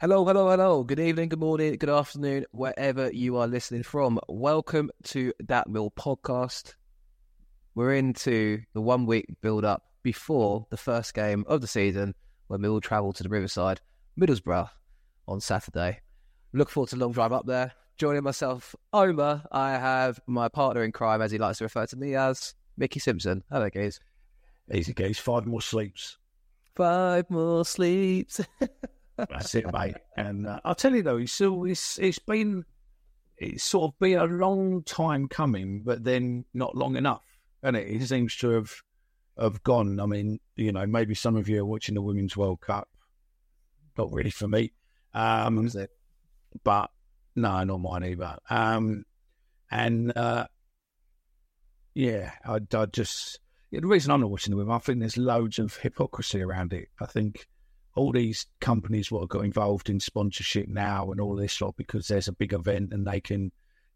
Hello, hello, hello. Good evening, good morning, good afternoon, wherever you are listening from. Welcome to That Mill podcast. We're into the one week build up before the first game of the season when we will travel to the Riverside, Middlesbrough on Saturday. Look forward to a long drive up there. Joining myself, Omer, I have my partner in crime, as he likes to refer to me as, Micky Simpson. Hello, guys. Easy guys, five more sleeps. Five more sleeps. That's it, mate. And uh, I'll tell you though, it's it's it's been it's sort of been a long time coming, but then not long enough, and it? it seems to have have gone. I mean, you know, maybe some of you are watching the Women's World Cup. Not really for me, um, but no, not mine either. Um, and uh, yeah, I, I just yeah, the reason I'm not watching the women, I think there's loads of hypocrisy around it. I think all these companies what have got involved in sponsorship now and all this lot because there's a big event and they can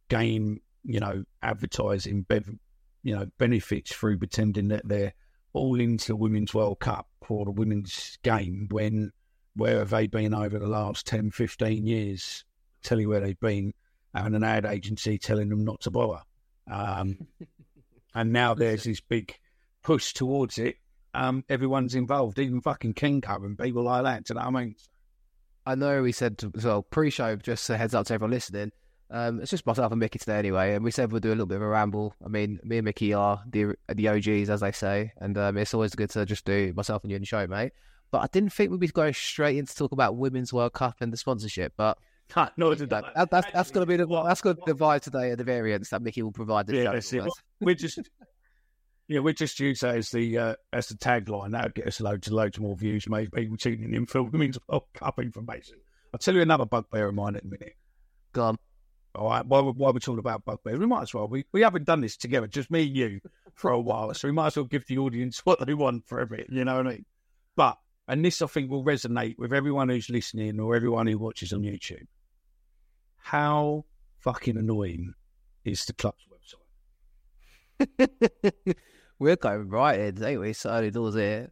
gain, you know, advertising, bev- you know, benefits through pretending that they're all into the Women's World Cup or the women's game when where have they been over the last 10, 15 years? Tell you where they've been, having an ad agency telling them not to bother. Um, and now there's this big push towards it um, everyone's involved, even fucking Kenko and people like that. Do you know what I mean? I know we said as well pre-show, just a heads up to everyone listening. Um, it's just myself and Micky today anyway, and we said we'll do a little bit of a ramble. I mean, me and Micky are the the OGs, as they say, and um, it's always good to just do myself and you in the show, mate. But I didn't think we'd be going straight in to talk about Women's World Cup and the sponsorship, but no, that, that, that's that's going to be the that's going to be the vibe today at the variance that Micky will provide the yeah, show. that's it. We're just yeah, we just use that as the uh, as the tagline. That'll get us loads and loads more views. Maybe people tuning in for Women's World Cup information. I'll tell you another bugbear of mine in a minute. Go on. All right, why, we're, we're talking about bugbears, we might as well. We, we haven't done this together, just me and you, for a while, so we might as well give the audience what they want for a bit. You know what I mean? But and this I think will resonate with everyone who's listening or everyone who watches on YouTube. How fucking annoying is the club's? We're going right in, ain't we? It's early doors here.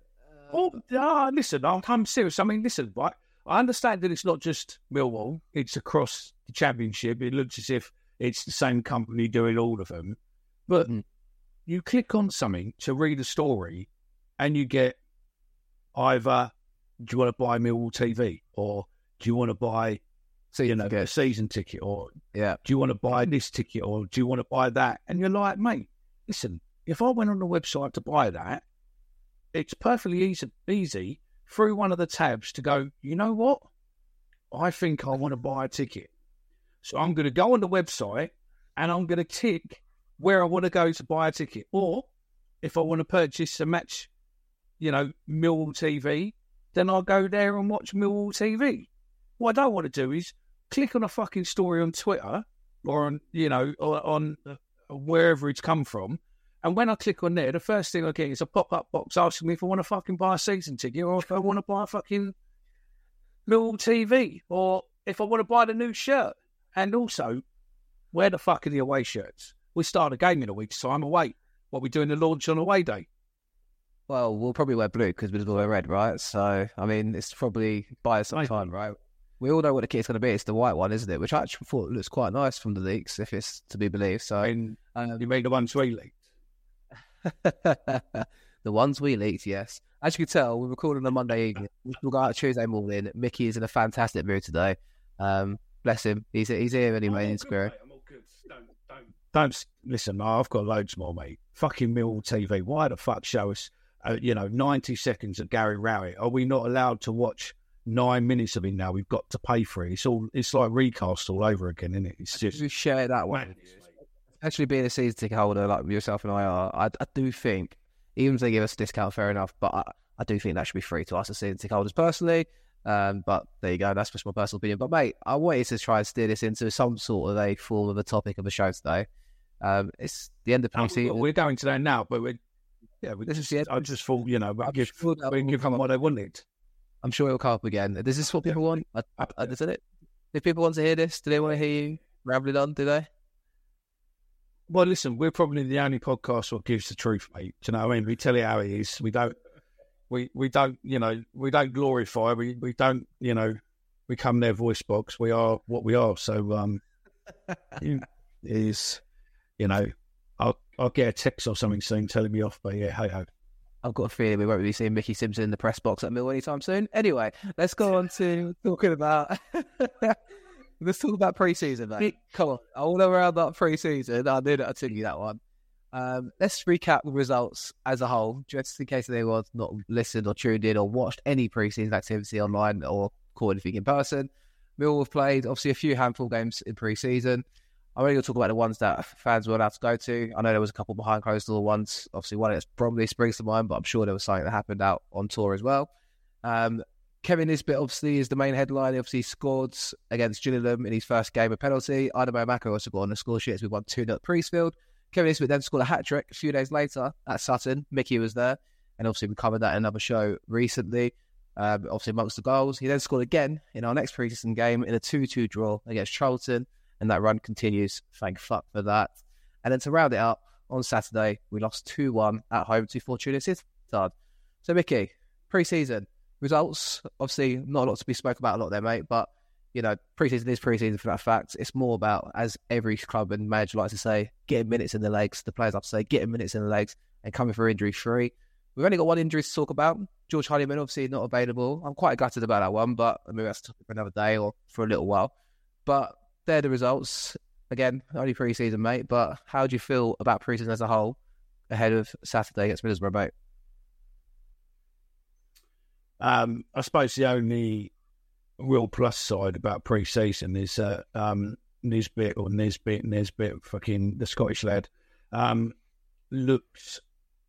Oh, ah, listen, I'm, I'm serious. I mean, listen, right? I understand that it's not just Millwall; it's across the championship. It looks as if it's the same company doing all of them. But Mm. you click on something to read a story, and you get either do you want to buy Millwall TV, or do you want to buy So you know a season ticket, or yeah, do you want to buy this ticket, or do you want to buy that? And you're like, mate, listen, if I went on the website to buy that, it's perfectly easy, easy through one of the tabs to go, you know what? I think I want to buy a ticket. So I'm going to go on the website and I'm going to tick where I want to go to buy a ticket. Or if I want to purchase a match, you know, Millwall TV, then I'll go there and watch Millwall TV. What I don't want to do is click on a fucking story on Twitter or on, you know, or on wherever it's come from. And when I click on there, the first thing I get is a pop up box asking me if I want to fucking buy a season ticket or if I want to buy a fucking Millwall TV or if I want to buy the new shirt. And also, where the fuck are the away shirts? We start a game in a week's time away. What we doing the launch on away day? Well, we'll probably wear blue because we'll wear red, right? So, I mean, it's probably buy us some time, right? We all know what the kit's going to be. It's the white one, isn't it? Which I actually thought looks quite nice from the leaks, if it's to be believed. So, mean, um, you mean the ones we leaked? the ones we leaked, yes. As you can tell, we're recording on Monday evening. We'll go out Tuesday morning. Micky is in a fantastic mood today. Um, bless him. He's he's here anyway in spirit. I'm all good. Don't, don't, don't listen. mate, I've got loads more, mate. Fucking Mill TV. Why the fuck show us, uh, you know, 90 seconds of Gary Rowett? Are we not allowed to watch nine minutes of it now? We've got to pay for it. It's all. It's like recast all over again, isn't it? It's just. We share that one. Especially being a season ticket holder like yourself and I are, I, I do think, even if they give us a discount, fair enough, but I, I do think that should be free to us as season ticket holders personally. Um, but there you go, that's just my personal opinion. But mate, I wanted to try and steer this into some sort of a form of a topic of the show today. Um, it's the end of No, pre-season. we're going to that now, but we're. Yeah, we This is just, the end. I just thought, you know, we'll give, we'll give come them what they wanted. I'm sure it'll come up again. Is this what people want? Uh, uh, isn't it? If people want to hear this, do they want to hear you rambling on? Do they? Well, listen, we're probably the only podcast that gives the truth, mate. Do you know what I mean? We tell it how it is. We don't, we we don't, you know, we don't glorify. We we don't, you know, we come their voice box. We are what we are. So, um, is, you know, I'll I'll get a text or something soon telling me off. But yeah, hey ho. I've got a feeling we won't be seeing Micky Simpson in the press box at Mill anytime soon. Anyway, let's go on to talking about. let's talk about pre-season, mate. Come on, all around that pre-season. I knew that I took you that one. Um, let's recap the results as a whole, just in case anyone's not listened or tuned in or watched any pre-season activity online or caught anything in person. Mill have played obviously a few handful games in pre-season. I'm only going to talk about the ones that fans were allowed to go to. I know there was a couple behind closed door ones. Obviously, one that probably springs to mind, but I'm sure there was something that happened out on tour as well. Um, Kevin Nisbet obviously is the main headline. He obviously scored against Gillingham in his first game of penalty. Aidomo Emakhu also got on the score sheets. We won 2 0 at Priestfield. Kevin Nisbet then scored a hat trick a few days later at Sutton. Micky was there. And obviously, we covered that in another show recently. Um, obviously, amongst the goals, he then scored again in our next preseason game in a 2 2 draw against Charlton. And that run continues. Thank fuck for that. And then to round it up, on Saturday, we lost 2 1 at home to Fortuna Sittard. So, Micky, pre season results, obviously, not a lot to be spoke about a lot there, mate, but. You know, preseason is preseason for that fact. It's more about, as every club and manager likes to say, getting minutes in the legs. The players like to say, getting minutes in the legs and coming for injury free. We've only got one injury to talk about. George Honeyman, obviously, not available. I'm quite gutted about that one, but maybe that's for another day or for a little while. But they're the results. Again, only pre-season, mate. But how do you feel about pre-season as a whole ahead of Saturday against Middlesbrough, mate? Um, I suppose the only real plus side about pre-season is uh, um, Nisbet or Nisbet, Nisbet, fucking the Scottish lad, um, looks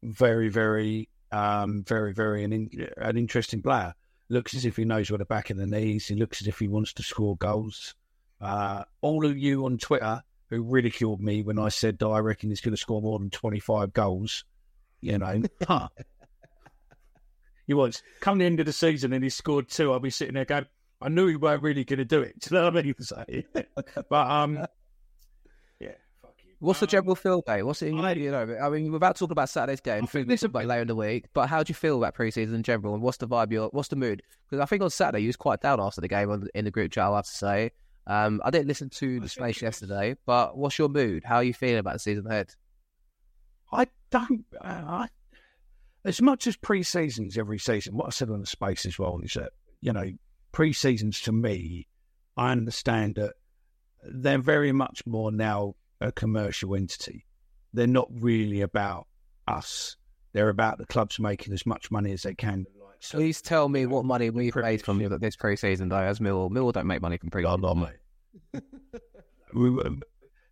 very, very, um, very, very an, in, an interesting player. Looks as if he knows where the back of the knees. He looks as if he wants to score goals. Uh, all of you on Twitter who ridiculed me when I said that I reckon he's going to score more than 25 goals, you know, huh. He was. Come the end of the season and he scored two, I'll be sitting there going, I knew he weren't really going to do it. Do you know what I mean? But, um, yeah, fuck you. What's the Um, general feel, mate? What's it? I- You know, I mean, without talking about Saturday's game, I think this this- about later in the week. But how do you feel about pre-season in general, and what's the vibe? You're, what's the mood? Because I think on Saturday you was quite down after the game on, in the group chat. I have to say, um, I didn't listen to the space yesterday. But what's your mood? How are you feeling about the season ahead? I don't. Uh, I, as much as pre-seasons every season, what I said on the space as well is that you know pre-seasons to me, I understand that they're very much more now a commercial entity. They're not really about us. They're about the clubs making as much money as they can. Please tell me what money we've made from this pre-season, though. As Mill, Mill don't make money from pre-season. No, mate. we,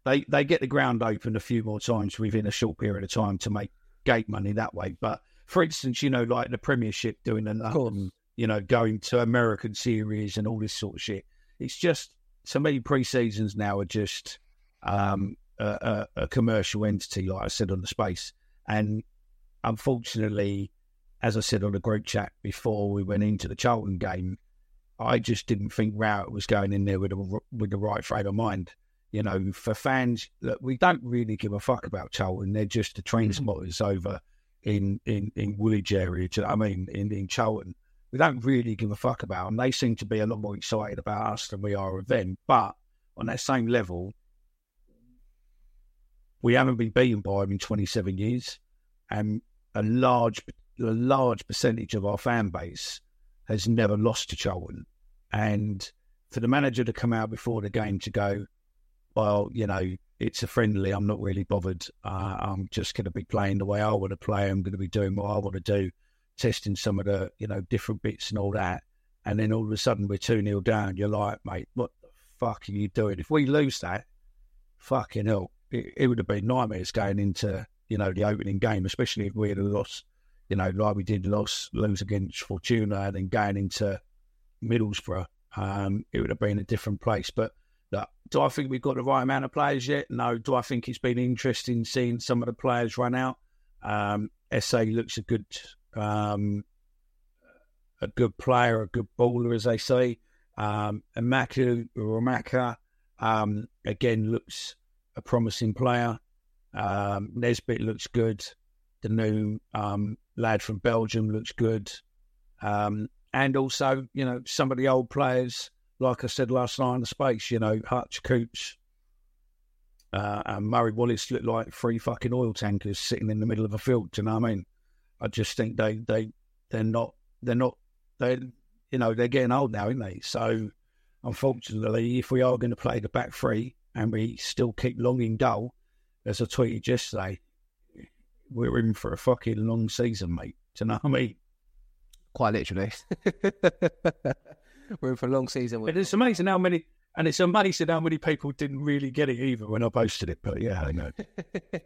they they get the ground open a few more times within a short period of time to make gate money that way. But for instance, you know, like the Premiership doing the. London, you know, going to American series and all this sort of shit. It's just so many pre-seasons now are just um, a, a, a commercial entity, like I said on the space. And unfortunately, as I said on the group chat before we went into the Charlton game, I just didn't think Rowett was going in there with a, with the right frame of mind. You know, for fans, look, we don't really give a fuck about Charlton. They're just the train mm-hmm. spotters over in in in Woolwich area. Do you know what I mean? In in Charlton, we don't really give a fuck about them. They seem to be a lot more excited about us than we are of them. But on that same level, we haven't been beaten by them in 27 years, and a large, a large percentage of our fan base has never lost to Charlton. And for the manager to come out before the game to go, well, you know, it's a friendly. I'm not really bothered. Uh, I'm just going to be playing the way I want to play. I'm going to be doing what I want to do, testing some of the, you know, different bits and all that. And then all of a sudden we're 2 0 down. You're like, mate, what the fuck are you doing? If we lose that, fucking hell, it, it would have been nightmares going into, you know, the opening game, especially if we had lost, you know, like we did lost, lose against Fortuna and then going into Middlesbrough. Um, it would have been a different place. But look, do I think we've got the right amount of players yet? No. Do I think it's been interesting seeing some of the players run out? Um, Esse looks a good, um, a good player, a good baller, as they say. Um, Ramaka, um, again looks a promising player. Um, Nisbet looks good. The new um, lad from Belgium looks good. Um, and also, you know, some of the old players, like I said last night in the space, you know, Hutch, Coops, uh, and Murray Wallace look like three fucking oil tankers sitting in the middle of a field. Do you know what I mean? I just think they they they're not they're not they you know they're getting old now, aren't they? So unfortunately, if we are going to play the back three and we still keep long in goal, as I tweeted yesterday, we're in for a fucking long season, mate. Do you know what I mean? Quite literally. We're in for a long season. But it's amazing how many, and it's amazing how many people didn't really get it either when I posted it. But yeah, I know.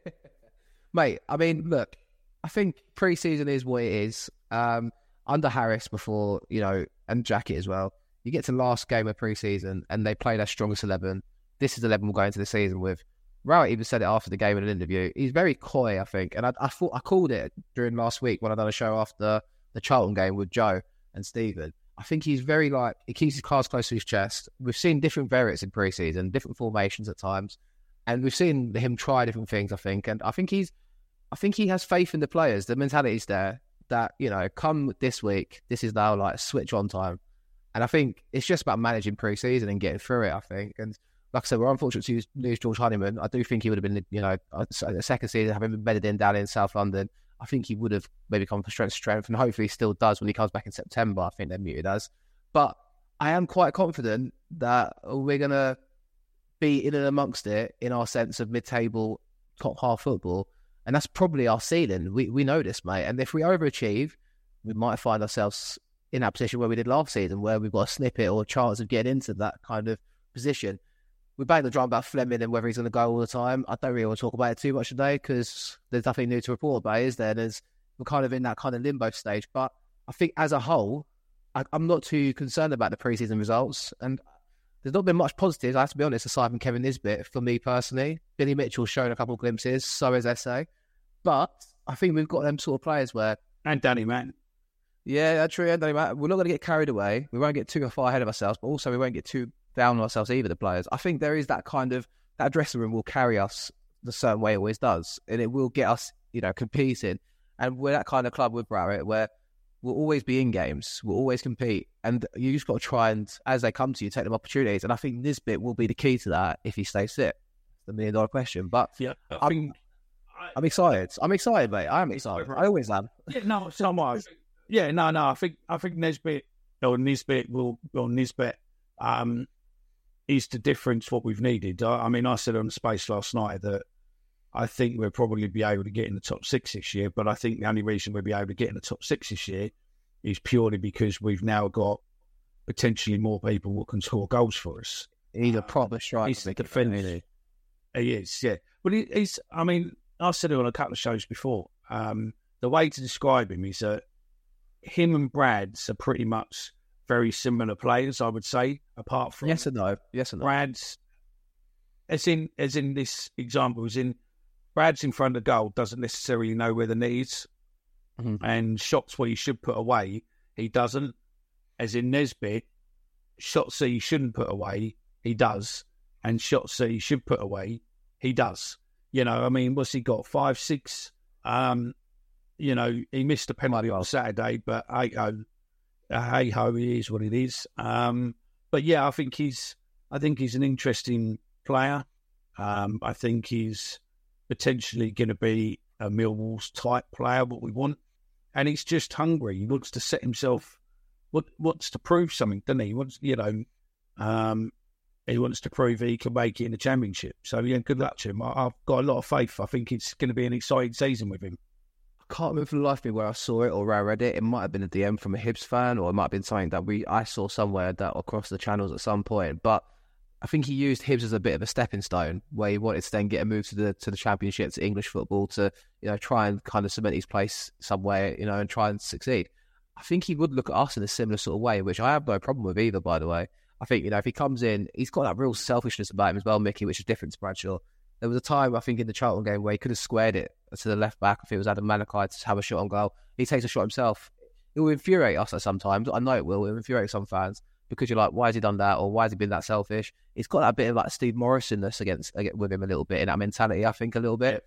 Mate, I mean, look, I think pre-season is what it is. Um, under Harris before, you know, and Jackett as well, you get to last game of pre-season and they play their strongest 11. This is the 11 we'll go into the season with. Rowett even said it after the game in an interview. He's very coy, I think. And I, I thought I called it during last week when I done a show after the Charlton game with Joe and Stephen. I think he's very like he keeps his cards close to his chest. We've seen different variants in preseason, different formations at times, and we've seen him try different things. I think, and I think he's, I think he has faith in the players. The mentality's there that you know, come this week, this is now like switch on time, and I think it's just about managing preseason and getting through it. I think, and like I said, we're unfortunate to lose George Honeyman. I do think he would have been, you know, a second season having been bedded in down in South London. I think he would have maybe come from strength to strength, and hopefully he still does when he comes back in September. I think they're muted as. But I am quite confident that we're going to be in and amongst it in our sense of mid-table, top half football, and that's probably our ceiling. We we know this, mate. And if we overachieve, we might find ourselves in that position where we did last season, where we've got a snippet or a chance of getting into that kind of position we bang the drum about Flemming and whether he's going to go all the time. I don't really want to talk about it too much today because there's nothing new to report about, is there? There's we're kind of in that kind of limbo stage. But I think as a whole, I, am not too concerned about the preseason results. And there's not been much positives, I have to be honest, aside from Kevin Nisbet for me personally. Billy Mitchell's shown a couple of glimpses, so has Esse. But I think we've got them sort of players where. And Danny Mann. Yeah, that's true. And Danny Mann. We're not going to get carried away. We won't get too far ahead of ourselves, but also we won't get too down on ourselves either, the players. I think there is that kind of that dressing room will carry us the certain way it always does, and it will get us, you know, competing. And we're that kind of club with Barrett where we'll always be in games, we'll always compete, and you just got to try and as they come to you, take them opportunities. And I think Nisbet will be the key to that if he stays fit. The million dollar question, but yeah, I am I'm excited. I'm excited, mate. I am excited. I always am. Yeah, no, so Yeah, no, no. I think I think Nisbet or Nisbet will or Nisbet um, is the difference what we've needed. I, I mean, I said on space last night that I think we'll probably be able to get in the top six this year, but I think the only reason we'll be able to get in the top six this year is purely because we've now got potentially more people who can score goals for us. He's a proper striker. He's the defender. He is, yeah. But he, he's, I mean, I said it on a couple of shows before. Um, the way to describe him is that him and Brad's are pretty much very similar players, I would say, apart from yes and no, yes and no. Brad's as in as in this example, as in Brad's in front of goal doesn't necessarily know where the knees mm-hmm. and shots where he should put away, he doesn't. As in Nisbet, shots that he shouldn't put away, he does, and shots that he should put away, he does. You know, I mean, what's he got? Five, six. Um, you know, he missed a penalty on Saturday, but I, uh, hey ho, it is what it is. Um, but yeah, I think he's I think he's an interesting player. Um, I think he's potentially going to be a Millwall's type player, what we want, and he's just hungry. He wants to set himself, what wants to prove something, doesn't he? He wants, you know, um, he wants to prove he can make it in the championship. So yeah, good luck to him. I, have got a lot of faith. I think it's going to be an exciting season with him. Can't remember for the life of me where I saw it or where I read it. It might have been a DM from a Hibs fan, or it might have been something that we I saw somewhere that across the channels at some point. But I think he used Hibs as a bit of a stepping stone, where he wanted to then get a move to the to the Championship, to English football, to you know try and kind of cement his place somewhere, you know, and try and succeed. I think he would look at us in a similar sort of way, which I have no problem with either. By the way, I think you know if he comes in, he's got that real selfishness about him as well, Micky, which is different to Bradshaw. There was a time I think in the Charlton game where he could have squared it to the left back if it was Aidomo Emakhu to have a shot on goal. He takes a shot himself. It will infuriate us at sometimes. I know it will. It will infuriate some fans because you're like, why has he done that, or why has he been that selfish? He's got that bit of like Steve Morrisonness against with him a little bit in that mentality. I think a little bit,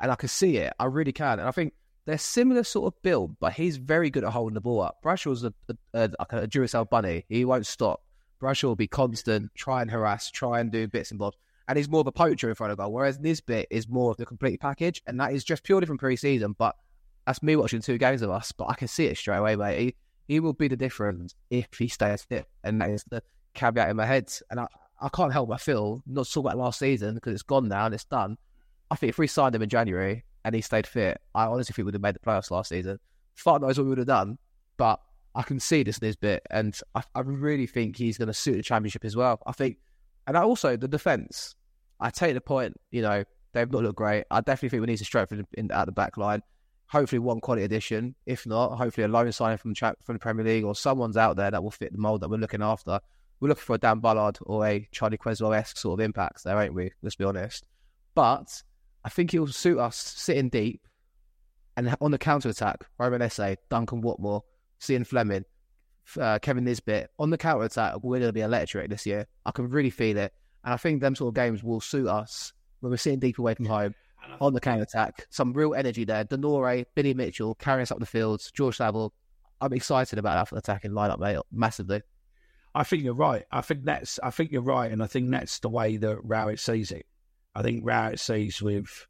and I can see it. I really can, and I think they're similar sort of build, but he's very good at holding the ball up. Bradshaw's a, a, a, a Duracell bunny. He won't stop. Bradshaw will be constant, try and harass, try and do bits and bobs. And he's more of a poacher in front of goal, whereas Nisbet is more of the complete package. And that is just purely from pre season. But that's me watching two games of us, but I can see it straight away, mate. He, he will be the difference if he stays fit. And that is the caveat in my head. And I, I can't help but feel, not talk about last season because it's gone now and it's done. I think if we signed him in January and he stayed fit, I honestly think we would have made the playoffs last season. Fuck knows what we would have done, but I can see this Nisbet, and I, I really think he's going to suit the championship as well. I think, and also the defense. I take the point. You know, they've not looked great. I definitely think we need to strengthen in, at the back line. Hopefully, one quality addition. If not, hopefully a loan signing from from the Premier League or someone's out there that will fit the mold that we're looking after. We're looking for a Dan Ballard or a Charlie Cresswell esque sort of impacts there, ain't we? Let's be honest. But I think he'll suit us sitting deep and on the counter attack. Romain Esse, Duncan Watmore, Zian Flemming, uh, Kevin Nisbet on the counter attack, we're going to be electric this year. I can really feel it. And I think them sort of games will suit us when we're sitting deep away from home on the counter attack. Some real energy there. De Norre, Billy Mitchell carrying us up the fields, George Saville. I'm excited about that for the attacking lineup, mate, massively. I think you're right. I think that's. I think you're right, and I think that's the way that Rowett sees it. I think Rowett sees with,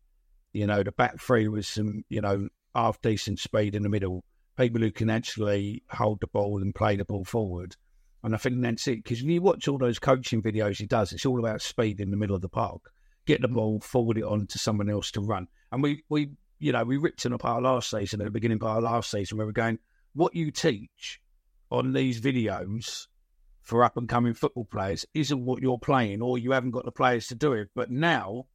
you know, the back three with some, you know, half decent speed in the middle, people who can actually hold the ball and play the ball forward. And I think that's it. Because you watch all those coaching videos he does, it's all about speed in the middle of the park. Get the ball, forward it on to someone else to run. And we, we you know, we ripped him apart last season, at the beginning part of last season, where we're going, what you teach on these videos for up and coming football players isn't what you're playing, or you haven't got the players to do it. But now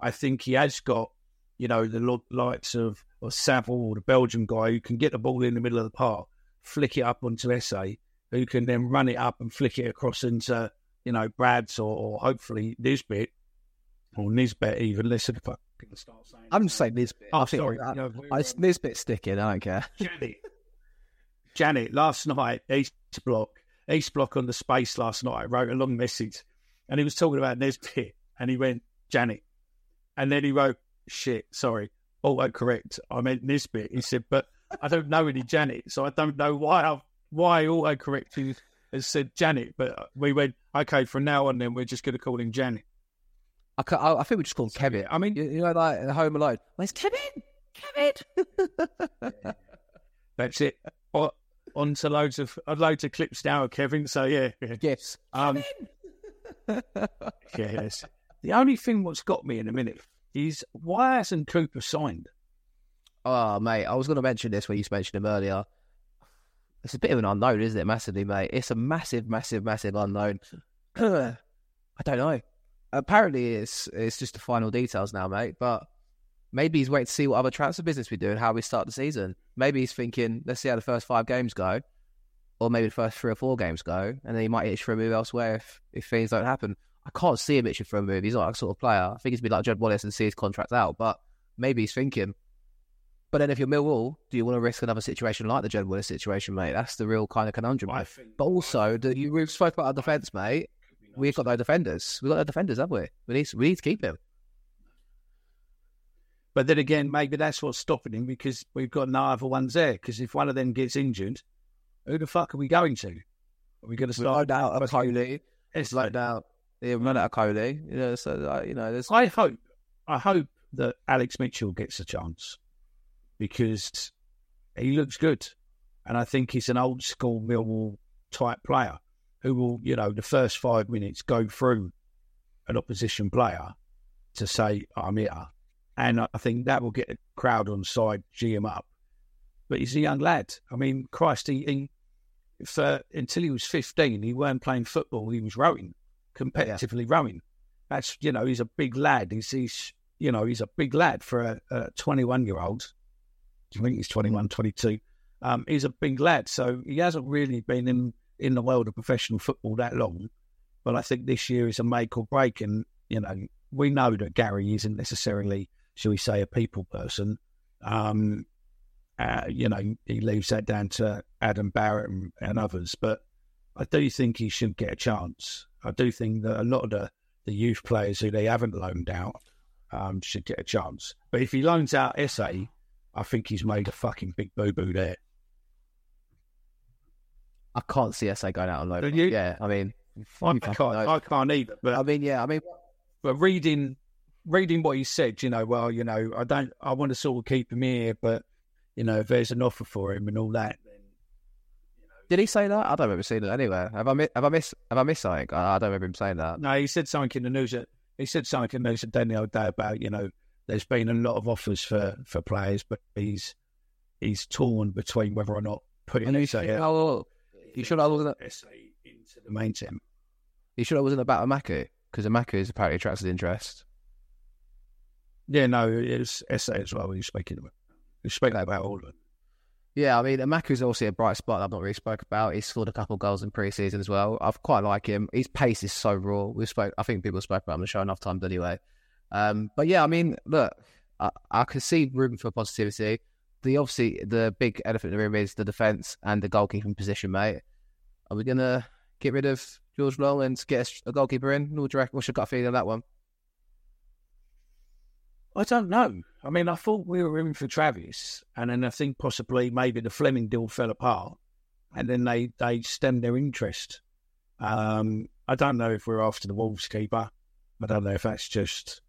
I think he has got, you know, the likes of or Saville or the Belgian guy who can get the ball in the middle of the park, flick it up onto Esse, who can then run it up and flick it across into, you know, Brad's or, or hopefully Nisbet or Nisbet even. Listen, if I can start saying I'm just saying Nisbet. Oh, I think sorry. I, No, I, we're, um, Nisbet sticking. I don't care. Janet. Janet, last night, East Block, East Block on the space last night, wrote a long message and he was talking about Nisbet and he went, Janet. And then he wrote, shit, sorry, autocorrect. I meant Nisbet. He said, but I don't know any Janet, so I don't know why I why autocorrecting has said Janet. But we went, okay, from now on, then we're just going to call him Janet. I, I, I think we just call him Kevin. I mean, You, you know, like Home Alone. Where's Kevin? Kevin. that's it. On, on to loads of uh, loads of clips now of Kevin. So yeah, yeah. yes. Um, yes. The only thing what's got me in a minute is why hasn't Cooper signed? Oh, mate, I was going to mention this when you mentioned him earlier. It's a bit of an unknown, isn't it? Massively, mate. It's a massive, massive, massive unknown. I don't know. Apparently, it's it's just the final details now, mate. But maybe he's waiting to see what other transfer business we do and how we start the season. Maybe he's thinking, let's see how the first five games go, or maybe the first three or four games go, and then he might itch for a move elsewhere if, if things don't happen. I can't see him itching for a move. He's not that sort of player. I think he's be like Jed Wallace and see his contract out, but maybe he's thinking. But then if you're Millwall, do you want to risk another situation like the Jed Wallace situation, mate? That's the real kind of conundrum. I think- But also, do you, we've spoken about our defence, mate. We've got no defenders. We've got no defenders, have we? We need, we need to keep him. But then again, maybe that's what's stopping him because we've got no other ones there. Because if one of them gets injured, Who the fuck are we going to? Are we going to start? out of Coley. It's It's like Yeah, run out of Coley. You know, so like, you know, there's I hope, I hope that Alex Mitchell gets a chance because he looks good, and I think he's an old school Millwall type player who will, you know, the first five minutes go through an opposition player to say I'm here, and I think that will get the crowd on side, G him up. But he's a young lad. I mean, Christ, he, he until he was fifteen, he weren't playing football. He was rowing, competitively rowing. That's you know, he's a big lad. He's he's you know, he's a big lad for a, a 21 year old. I think he's 21, 22. Um, he's a big lad, so he hasn't really been in in the world of professional football that long. But I think this year is a make or break, and you know, we know that Gary isn't necessarily, shall we say, a people person. Um, uh, you know, he leaves that down to Adam Barrett and, and others. But I do think he should get a chance. I do think that a lot of the, the youth players who they haven't loaned out um, should get a chance. But if he loans out Esse, I think he's made a fucking big boo boo there. I can't see Esse going out on loan. Yeah, I mean, I can't. I can't either. But I mean, yeah, I mean, but reading reading what he said, you know, well, you know, I don't, I want to sort of keep him here, but you know, if there's an offer for him and all that, did he say that? I don't remember seeing it anywhere. Have I mi- have I missed have I missed something? I, I don't remember him saying that. no, he said something in the news. That, he said something in the news the other day about you know, there's been a lot of offers for for players, but he's he's torn between whether or not putting And Esse, should, oh, you should I wasn't Esse into the main team. He should I wasn't about Emakhu because Emakhu is apparently attracted interest. Yeah, no, it's Esse as well. He's speaking about. He's speaking about all of it. Yeah, I mean, Emakhu's obviously a bright spot I've not really spoke about. He's scored a couple of goals in pre-season as well. I've quite like him. His pace is so raw. We spoke. I think people spoke about him on the show enough times anyway. Um, but yeah, I mean, look, I, I can see room for positivity. The obviously the big elephant in the room is the defence and the goalkeeping position, mate. Are we gonna get rid of George Long and get a, goalkeeper in? What's your gut feeling on that one? I don't know. I mean, I thought we were in for Travers, and then I think possibly maybe the Flemming deal fell apart, and then they they stemmed their interest. Um, I don't know if we're after the Wolves keeper. I don't know if that's just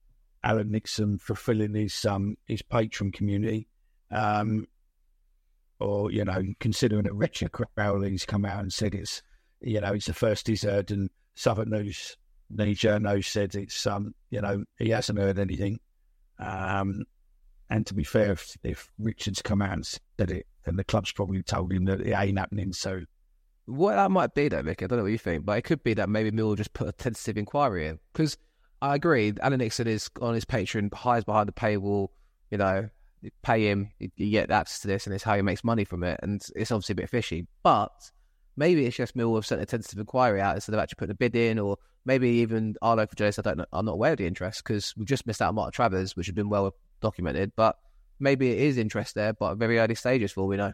Alan Nixon fulfilling his um his Patreon community, um, or you know, considering that Richard Cawley's come out and said it's you know it's the first he's heard, and Southern News News Journal said it's um you know he hasn't heard anything. Um, and to be fair, if, if Richard's come out and said it, then the club's probably told him that it ain't happening. So What that might be, though, Mick, I don't know what you think, but it could be that maybe Mill just put a tentative inquiry in. Because I agree, Alan Nixon is on his Patreon, hides behind the paywall, you know, you pay him, you get access to this, and it's how he makes money from it. And it's obviously a bit fishy. But maybe it's just Mill have sent a tentative inquiry out instead of actually putting a bid in, or maybe even our local journalists, I don't know. I'm not aware of the interest because we've just missed out on Mark Travers, which has been well documented. But maybe it is interest there, but very early stages for all we know.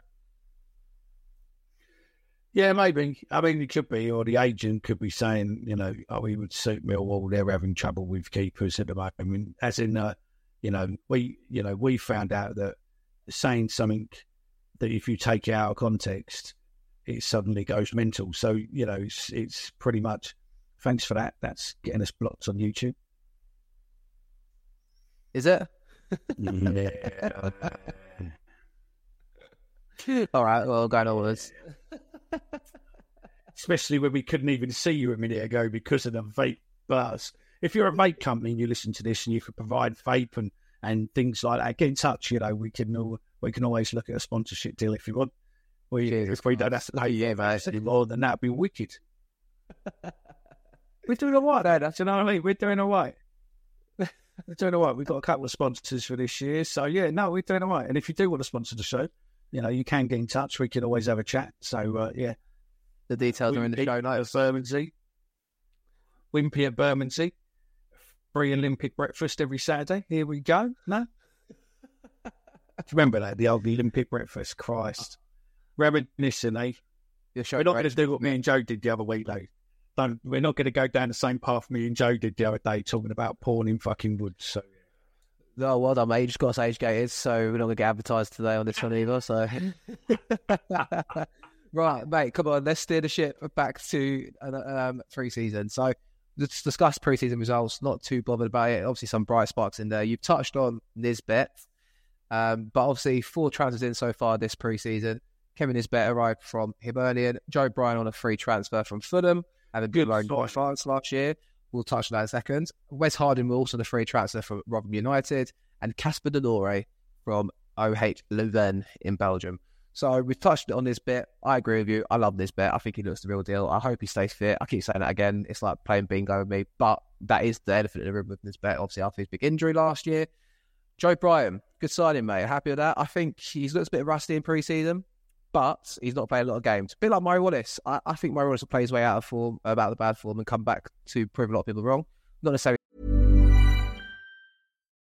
yeah, maybe. I mean, it could be, or the agent could be saying, you know, oh, we would suit Millwall. They're having trouble with keepers at the moment. I mean, as in, uh, you know, we, you know, we found out that saying something that if you take it out of context, it suddenly goes mental. So, you know, it's it's pretty much. Thanks for that. That's getting us blocked on YouTube. Is it? Yeah. All right, well, going onwards. especially when we couldn't even see you a minute ago because of the vape bars. If you're a vape company and you listen to this and you could provide vape and, and things like that, get in touch. You know, we can we can always look at a sponsorship deal if you want. We, Jesus if we don't have to pay Yeah, anymore, then that'd be wicked. We're doing all right, though. That's you know what I mean. We're doing all right. We're doing all right. We've got a couple of sponsors for this year, so yeah, no, we're doing all right. And if you do want to sponsor the show, you know, you can get in touch. We can always have a chat. So uh, yeah, The details are in the Wimpy show notes. Bermondsey. Wimpy at Bermondsey. Free Olympic breakfast every Saturday. Here we go. No? Remember that, the old Olympic breakfast. Christ. Reminiscing, eh? Your show We're not going to do what me and Joe did the other week, though. Don't, we're not going to go down the same path me and Joe did the other day, talking about porn in fucking woods. So, Oh, well done, mate. You just got us age gated, so we're not going to get advertised today on this one either. So, Right, mate, come on, let's steer the ship back to um, pre-season. So let's discuss pre-season results. Not too bothered about it. Obviously, some bright sparks in there. You've touched on Nisbet, um, but obviously four transfers in so far this pre-season. Kevin Nisbet arrived from Hibernian. Joe Bryan on a free transfer from Fulham, and a good loan by France last year. We'll touch on that in a second. Wes Harding will also the free transfer from Rotherham United, and Casper De Norre from OH Leuven in Belgium. So we've touched on Nisbet. I agree with you. I love Nisbet. I think he looks the real deal. I hope he stays fit. I keep saying that again. It's like playing bingo with me, but that is the elephant in the room with Nisbet. Obviously, after his big injury last year, Joe Bryan, good signing, mate. Happy with that. I think he's looks a bit rusty in pre-season, but he's not playing a lot of games. A bit like Murray Wallace. I, I think Murray Wallace will play his way out of form, about the bad form, and come back to prove a lot of people wrong. Not necessarily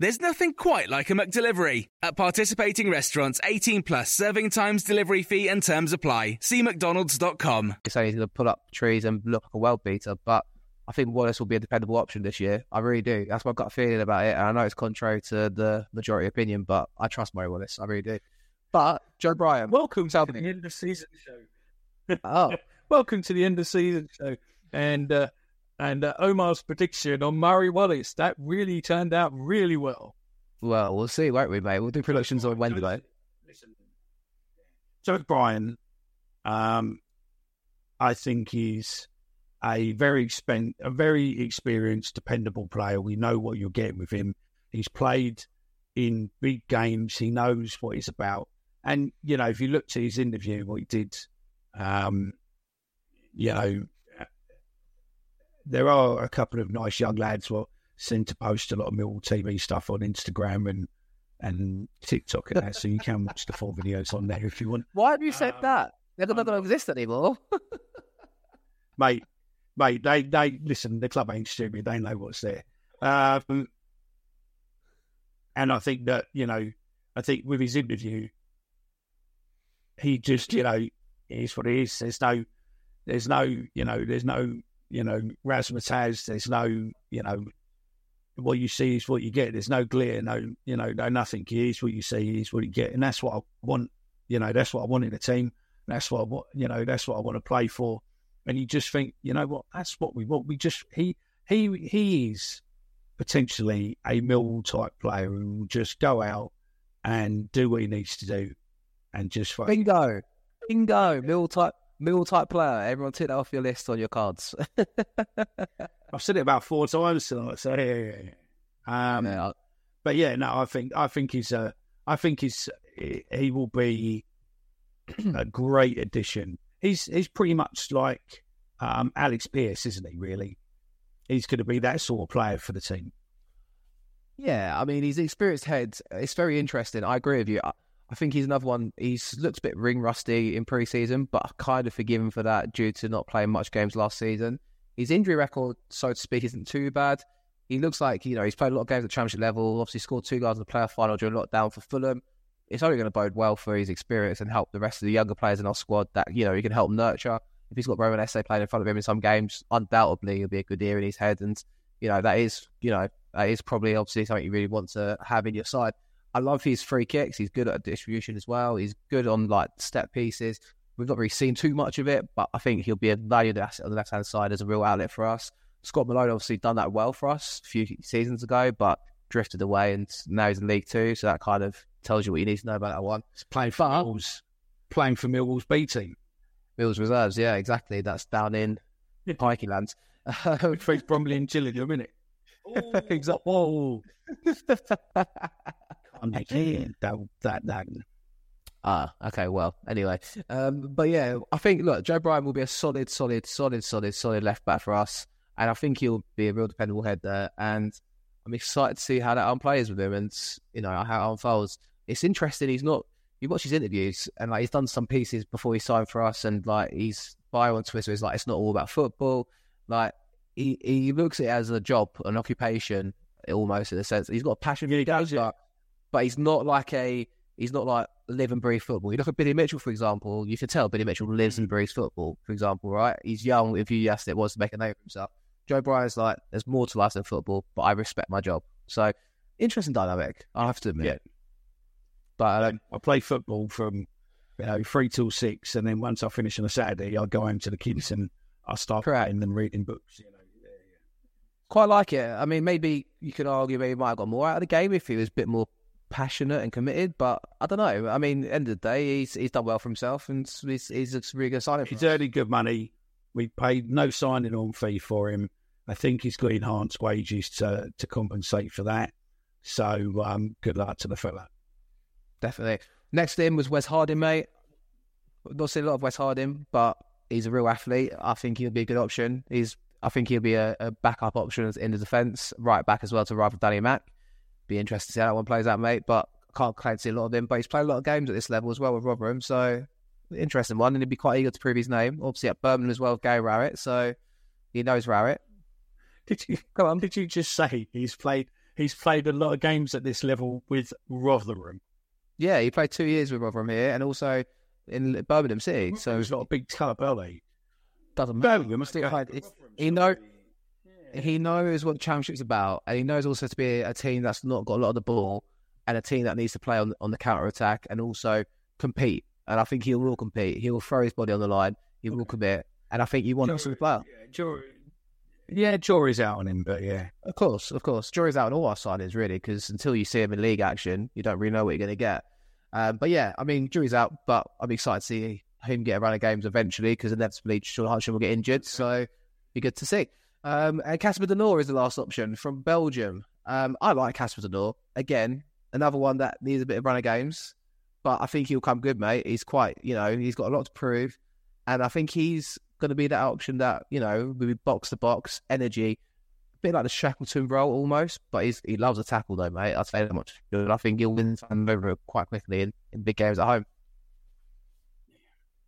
There's nothing quite like a McDelivery. At participating restaurants, 18 plus serving times, delivery fee, and terms apply. See McDonald's.com. Saying he's going to pull up trees and look like a world beater, but I think Wallace will be a dependable option this year. I really do. That's what I've got a feeling about it. And I know it's contrary to the majority opinion, but I trust Murray Wallace. I really do. But Joe Bryan, welcome to the end of season show. oh, welcome to the end of season show. And uh, and uh, Omer's prediction on Murray Wallace that really turned out really well. Well, we'll see, won't we, mate? We'll do predictions on Wednesday. Listen, Joe Bryan, um, I think he's a very expen- a very experienced, dependable player. We know what you're getting with him. He's played in big games. He knows what he's about. And you know, if you look to his interview, what he did, um, you know, there are a couple of nice young lads who seem to post a lot of Millwall TV stuff on Instagram and and TikTok and that, so you can watch the full videos on there if you want. Why have you said um, that? They're not going to exist anymore, mate. Mate, they they listen. The club ain't stupid. They know what's there. Um, and I think that you know, I think with his interview, he just you know, is what it is. There's no, there's no, you know, there's no you know, razzmatazz. There's no, you know, what you see is what you get. There's no glare, no, you know, no nothing. Here's what you see, is what you get, and that's what I want. You know, that's what I want in a team. That's what I want. You know, that's what I want to play for. And you just think, you know what? That's what we want. We just he he he is potentially a Millwall type player who will just go out and do what he needs to do, and just bingo, bingo, Millwall type Mill type player. Everyone take that off your list on your cards. I've said it about four times tonight. So yeah, yeah. Um, yeah. But yeah, no, I think I think he's a I think he's he will be a great addition. He's he's pretty much like um, Alex Pearce, isn't he? Really, he's going to be that sort of player for the team. Yeah, I mean, he's an experienced head. It's very interesting. I agree with you. I think he's another one. He's looks a bit ring rusty in pre-season, but I kind of forgive him for that due to not playing much games last season. His injury record, so to speak, isn't too bad. He looks like you know he's played a lot of games at championship level. Obviously, scored two goals in the playoff final during lockdown for Fulham. It's only going to bode well for his experience and help the rest of the younger players in our squad. That you know he can help nurture. If he's got Romain Esse playing in front of him in some games, undoubtedly he'll be a good ear in his head. And you know that is you know that is probably obviously something you really want to have in your side. I love his free kicks. He's good at distribution as well. He's good on like step pieces. We've not really seen too much of it, but I think he'll be a valued asset on the left hand side as a real outlet for us. Scott Malone obviously done that well for us a few seasons ago, but drifted away and now he's in League Two, so that kind of tells you what you need to know about that one. He's playing for but, Millwall's, playing for Millwall's B team. Millwall's reserves, yeah, exactly. That's down in Pikey lands. Face Bromley and Gillingham, isn't it? exactly. Whoa. Oh. Hear that, that, that. Ah, okay. Well, anyway, um, but yeah, I think look, Joe Bryan will be a solid, solid, solid, solid, solid left back for us, and I think he'll be a real dependable head there. And I'm excited to see how that unplays with him, and you know how it unfolds. It's interesting. He's not. You watch his interviews, and like he's done some pieces before he signed for us, and like he's bio on Twitter is like it's not all about football. Like he he looks at it as a job, an occupation, almost in a sense. He's got a passion for Yeah, he game, does, yeah. But he's not like a he's not like live and breathe football. You look at Billy Mitchell, for example. You can tell Billy Mitchell lives and breathes football. For example, right? He's young, If you asked, enthusiastic, wants to make a name for himself. Joe Bryan's like, there's more to life than football, but I respect my job. So interesting dynamic. I have to admit. Yeah. But um, I play football from you know three till six, and then once I finish on a Saturday, I go home to the kids and I start playing and reading books. You know, yeah, yeah. quite like it. I mean, maybe you could argue maybe he might have got more out of the game if he was a bit more passionate and committed. But I don't know. I mean, end of the day, he's he's done well for himself, and he's he's a really good signing. He's us. earning good money. We paid no signing on fee for him. I think he's got enhanced wages to to compensate for that. So um, good luck to the fella. Definitely. Next in was Wes Harding, mate. Not seen a lot of Wes Harding, but he's a real athlete. I think he'll be a good option. He's I think he'll be a, a backup option in the defence, right back as well to rival Danny Mack. Be interested to see how that one plays out, mate. But I can't claim to see a lot of him. But he's played a lot of games at this level as well with Rotherham, so interesting one. And he'd be quite eager to prove his name. Obviously at Birmingham as well with Gary Rowett, so he knows Rowett. Did you come on? Did you just say he's played? He's played a lot of games at this level with Rotherham. Yeah, he played two years with Rotherham here, and also in Birmingham City. So he's not a big club, are they? doesn't matter. Birmingham, I think. Like, it's- he know he knows what the championship's about, and he knows also to be a team that's not got a lot of the ball, and a team that needs to play on on the counter attack and also compete. And I think he will compete. He will throw his body on the line. He will commit, and I think he wants to play. Yeah, jury, yeah, jury's out on him, but yeah, Of course, of course. Jury's out on all our signings, really, because until you see him in league action, you don't really know what you're going to get. Um, but yeah, I mean, jury's out, but I'm excited to see him get a run of games eventually, because inevitably Sean Hutchin will get injured, so be good to see. Um, and Casper De Norre is the last option from Belgium. Um, I like Casper De Norre. Again, another one that needs a bit of run of games, but I think he'll come good, mate. He's quite, you know, he's got a lot to prove, and I think he's going to be that option that, you know, will be box to box, energy, a bit like the Shackleton role almost, but he's, he loves a tackle though, mate. I'll say that much. I think he'll win time over quite quickly in, in big games at home.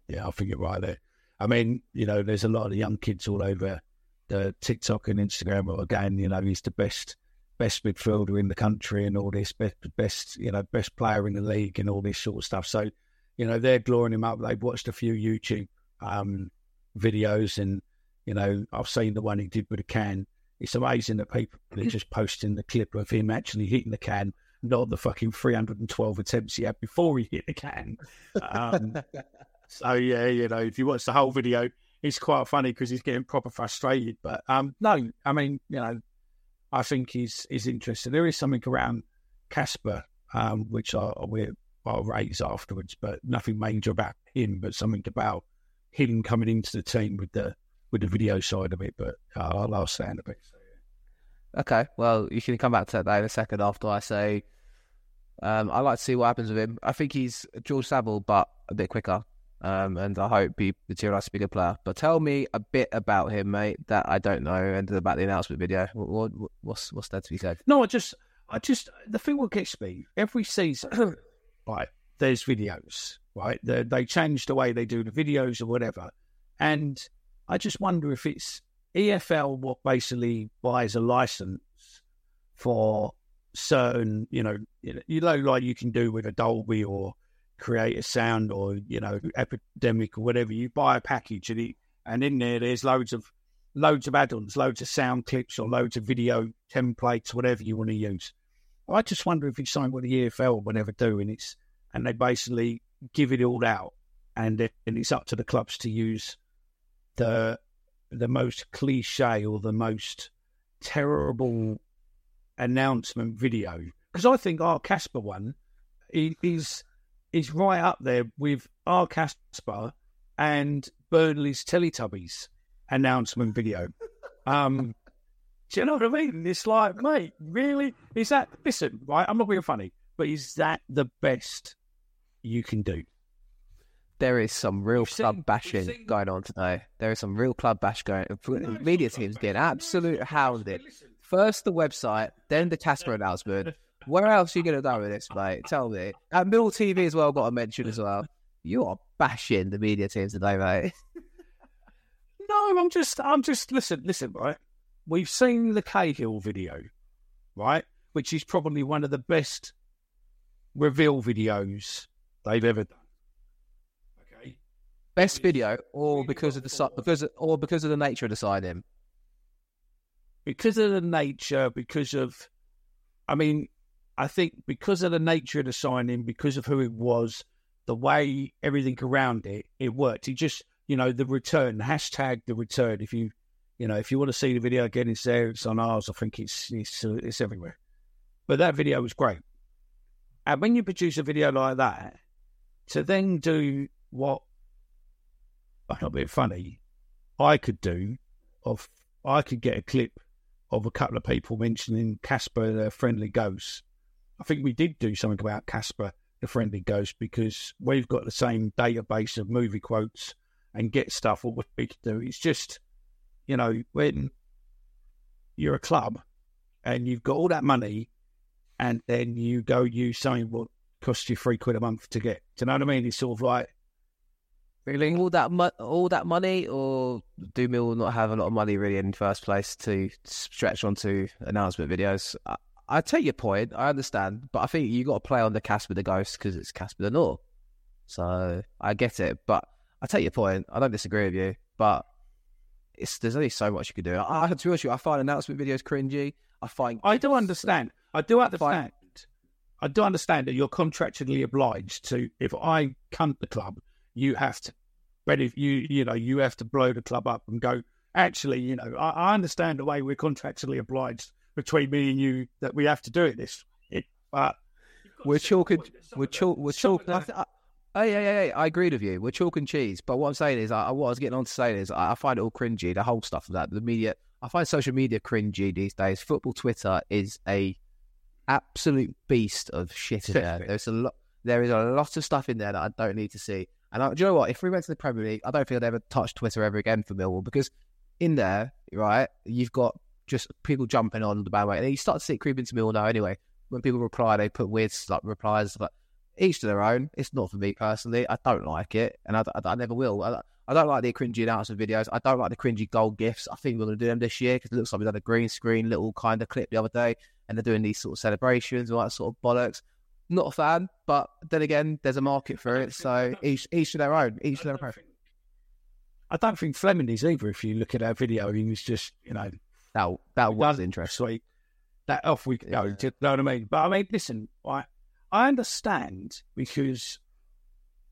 yeah, I think you're right there. I mean, you know, there's a lot of young kids all over the TikTok and Instagram. Again, you know, he's the best best midfielder in the country and all this best best you know best player in the league and all this sort of stuff. So, you know, they're glorying him up. They've watched a few YouTube um, videos and you know, I've seen the one he did with a can. It's amazing that people are just posting the clip of him actually hitting the can, not the fucking 312 attempts he had before he hit the can. Um, so yeah, you know, if you watch the whole video, it's quite funny because he's getting proper frustrated. But um, no, I mean, you know, I think he's he's interested. There is something around Casper, um, which I we I'll raise afterwards, but nothing major about him, but something about him coming into the team with the with the video side of it. But uh, I'll I'll stand a bit. Okay, well, you can come back to that in a second after I say um, I like to see what happens with him. I think he's George Saville, but a bit quicker. Um, and I hope he materialises to be a good player. But tell me a bit about him, mate, that I don't know, and about the announcement video. What, what, what's what's there to be said? No, I just, I just, the thing what gets me every season, right? There's videos, right? They, they change the way they do the videos or whatever, and I just wonder if it's EFL what basically buys a license for certain, you know, you know, like you can do with a Dolby or create a sound or you know, Epidemic or whatever. You buy a package and it, and in there, there's loads of loads of add-ons, loads of sound clips or loads of video templates, whatever you want to use. I just wonder if it's something what the EFL would ever do, and it's and they basically give it all out, and it, and it's up to the clubs to use the the most cliche or the most terrible announcement video because I think our Casper one is is right up there with our Casper and Burnley's Teletubbies announcement video. Um, Do you know what I mean? It's like, mate, really? Is that, listen, right? I'm not being funny, but is that the best you can do? There is some real We've club seen- bashing going on today. There is some real club bash going. media teams getting absolute hounded. First the website, then the Casper announcement. Where else are you going to go with this, mate? Tell me. And Mill TV as well got a mention as well. You are bashing the media teams today, mate. No, I'm just, I'm just, listen, listen, right? We've seen the Cahill video, right? Which is probably one of the best reveal videos they've ever done. Okay. Best video, or because of the because of, or because of the nature of the signing. because of the nature, because of, I mean, I think because of the nature of the signing, because of who it was, the way everything around it, it worked. It just, you know, the return, hashtag the return. If you, you know, if you want to see the video again, it's there. It's on ours. I think it's it's uh, it's everywhere. But that video was great. And when you produce a video like that, to then do what, I'm not being funny, I could do, of I could get a clip of a couple of people mentioning Casper the Friendly Ghost. I think we did do something about Casper the Friendly Ghost because we've got the same database of movie quotes and get stuff. What we can do, it's just, you know, when you're a club and you've got all that money and then you go use something what costs you three quid a month to get. Do you know what I mean? It's sort of like, Really, all that mo- all that money, or do Mill not have a lot of money really in the first place to stretch onto announcement videos? I, I take your point, I understand, but I think you got to play on the Casper the Ghost because it's Casper De Norre. So I get it, but I take your point. I don't disagree with you, but it's there's only so much you can do. I, to be honest with you, I find announcement videos cringy. I find I do understand. I do understand. I do understand that you're contractually obliged to. If I come to the club, you have to. But if you, you know, you have to blow the club up and go. Actually, you know, I, I understand the way we're contractually obliged between me and you that we have to do it this. way, But we're chalking, we're chalk, we're some of chalking. I, that- I, oh yeah, yeah, yeah. I agreed with you. We're chalk and cheese. But what I'm saying is, I, what I was getting on to say is, I, I find it all cringy. The whole stuff of that, the media. I find social media cringy these days. Football Twitter is a absolute beast of shit in there. There's a lot. There is a lot of stuff in there that I don't need to see. And I, do you know what? If we went to the Premier League, I don't think I'd ever touch Twitter ever again for Millwall because in there, right, you've got just people jumping on the bandwagon. And you start to see it creep into All now anyway. When people reply, they put weird like replies, but each to their own. It's not for me personally. I don't like it, and I, I, I never will. I, I don't like the cringy announcement videos. I don't like the cringy gold gifts. I think we're going to do them this year because it looks like we've done a green screen little kind of clip the other day, and they're doing these sort of celebrations and all that sort of bollocks. Not a fan, but then again, there's a market for it. So each each to their own. Each to their own. I don't think Flemming is either. If you look at our video, he was just, you know, That that was interesting. Sweet. That off we go. Yeah. You know what I mean? But I mean, listen, I I understand because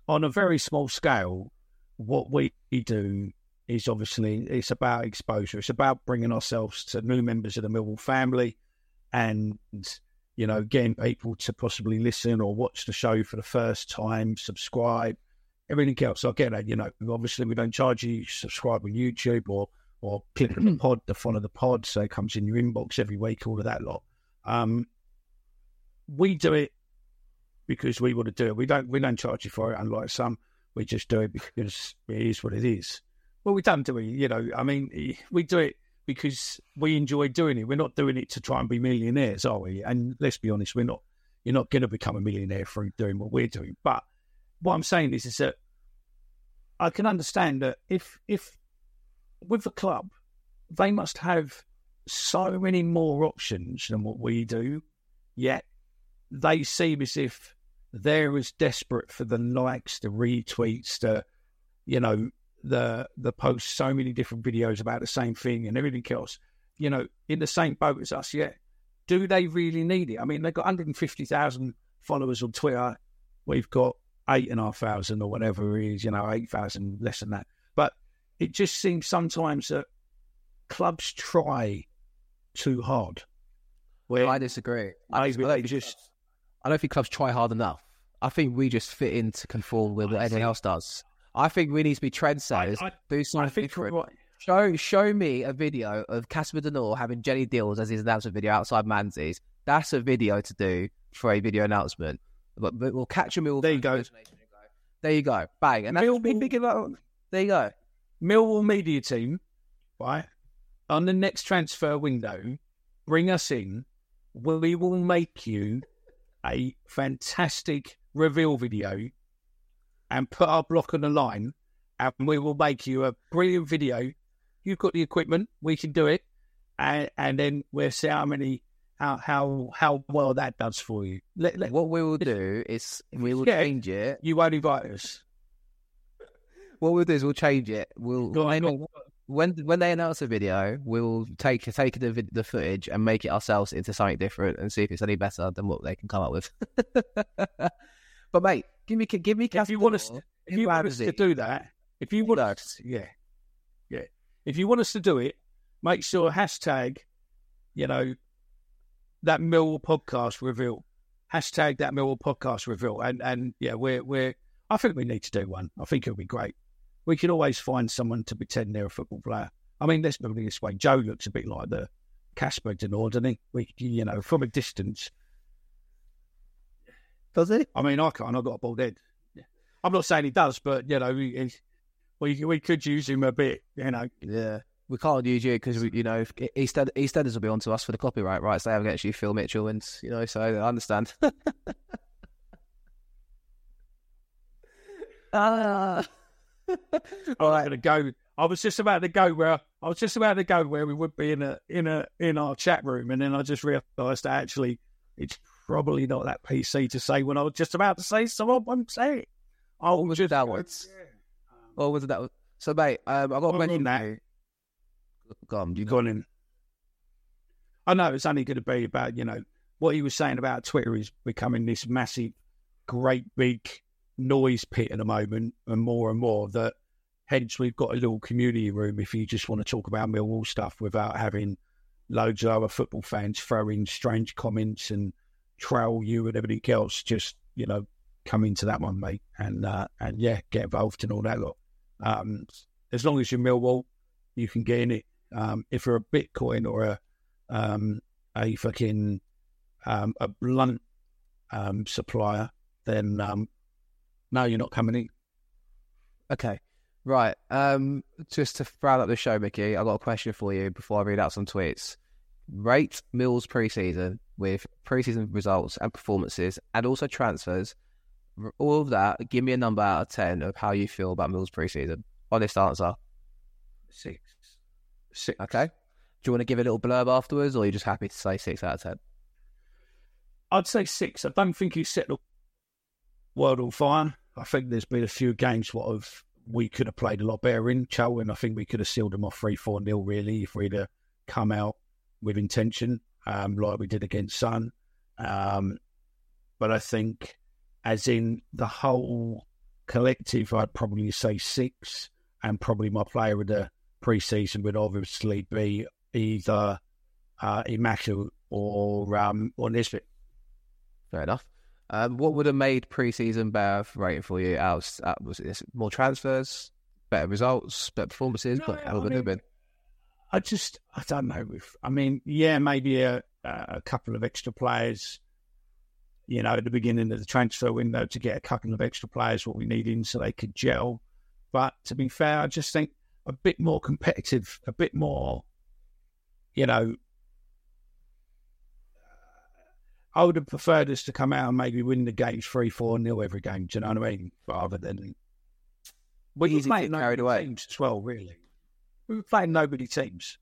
on a very small scale, what we do is obviously it's about exposure. It's about bringing ourselves to new members of the Millwall family, and you know, getting people to possibly listen or watch the show for the first time, subscribe, everything else. I get that. You know, obviously we don't charge you subscribe on YouTube or or click on the pod to follow the pod, so it comes in your inbox every week. All of that lot. Um, we do it because we want to do it. We don't we don't charge you for it, unlike some. We just do it because it is what it is. Well, we don't do it. You know, I mean, we do it because we enjoy doing it. We're not doing it to try and be millionaires, are we? And let's be honest, we're not. You're not going to become a millionaire through doing what we're doing. But what I'm saying is, is that I can understand that if if with the club, they must have so many more options than what we do. Yet they seem as if they're as desperate for the likes, the retweets, the you know, the the posts, so many different videos about the same thing and everything else. You know, in the same boat as us. Yet, do they really need it? I mean, they've got 150,000 followers on Twitter. We've got eight and a half thousand or whatever it is. You know, eight thousand less than that. It just seems sometimes that clubs try too hard. Where I disagree. I, I maybe don't think just clubs- I don't think clubs try hard enough. I think we just fit in to conform with what I see. else does. I think we need to be trendsetters. I- do I something think different. Show show me a video of Casper De Norre having Jenny Deals as his announcement video outside Manze's. That's a video to do for a video announcement. But, but we'll catch him all. There you go. There you go. Bang. And that's Millwall- me thinking about. There you go. Millwall media team, right, on the next transfer window, bring us in. We will make you a fantastic reveal video and put our block on the line, and we will make you a brilliant video. You've got the equipment, we can do it, and, and then we'll see how many, how how how well that does for you. Let, let, What we will do is we will Yeah. change it. you won't invite us. What we'll do is we'll change it. We'll Go on, when, go on. when when they announce a video, we'll take take the the footage and make it ourselves into something different and see if it's any better than what they can come up with. but mate, give me give me if you want us, if you want us to do that, if you want us, yeah, yeah, if you want us to do it, make sure hashtag, you know, that Millwall podcast reveal, hashtag that Millwall podcast reveal, and and yeah, we're we're. I think we need to do one. I think it'll be great. We can always find someone to pretend they're a football player. I mean, let's put it this way: Joe looks a bit like the Casper De Norre, doesn't he? We, you know, from a distance. Does he? I mean, I can't. I've got a bald head. I'm not saying he does, but you know, we we, we could use him a bit. You know, Yeah. We can't use you because you know Eastend EastEnders will be onto us for the copyright rights. They haven't actually Phil Mitchell and you know, so I understand. Ah. I was going to go. I was just about to go where I was just about to go where we would be in a in a in our chat room, and then I just realised actually it's probably not that PC to say when I was just about to say so. I won't say it. I was just that go, once? Or was it that? One? So, mate, um, I got a Well, question. on that- for you. Go on, you You gone in. I know it's only going to be about you know what he was saying about Twitter is becoming this massive, great big noise pit at the moment, and more and more that. Hence, we've got a little community room if you just want to talk about Millwall stuff without having loads of other football fans throwing strange comments and troll you and everything else. Just you know, come into that one, mate, and uh, and yeah, get involved and all that lot. Um, as long as you're Millwall, you can get in it. Um, if you're a Bitcoin or a um, a fucking um, a blunt um, supplier, then um, no, you're not coming in. Okay. Right. Um, just to round up the show, Micky, I've got a question for you before I read out some tweets. Rate Mills preseason with preseason results and performances and also transfers. All of that, give me a number out of 10 of how you feel about Mills preseason. Honest answer. Six, six. Okay. Do you want to give a little blurb afterwards or are you just happy to say 6 out of 10? I'd say six. I don't think he's set the world on fire. I think there's been a few games what have we could have played a lot better in. Cheltenham, I think we could have sealed them off three, four nil really if we'd have come out with intention, um, like we did against Sun. Um, but I think, as in the whole collective, I'd probably say six, and probably my player of the pre-season would obviously be either uh, or um, or Nisbet. Fair enough. Um, what would have made preseason better rating for you? Out, was it more transfers, better results, better performances? No, but how I would it have been? I just, I don't know. If I mean, yeah, maybe a, a couple of extra players. You know, at the beginning of the transfer window, to get a couple of extra players, what we need in so they could gel. But to be fair, I just think a bit more competitive, a bit more. You know, I would have preferred us to come out and maybe win the games three, four nil every game. Do you know what I mean? Rather than we Easy to playing get carried nobody away. teams as well. Really, we were playing nobody teams.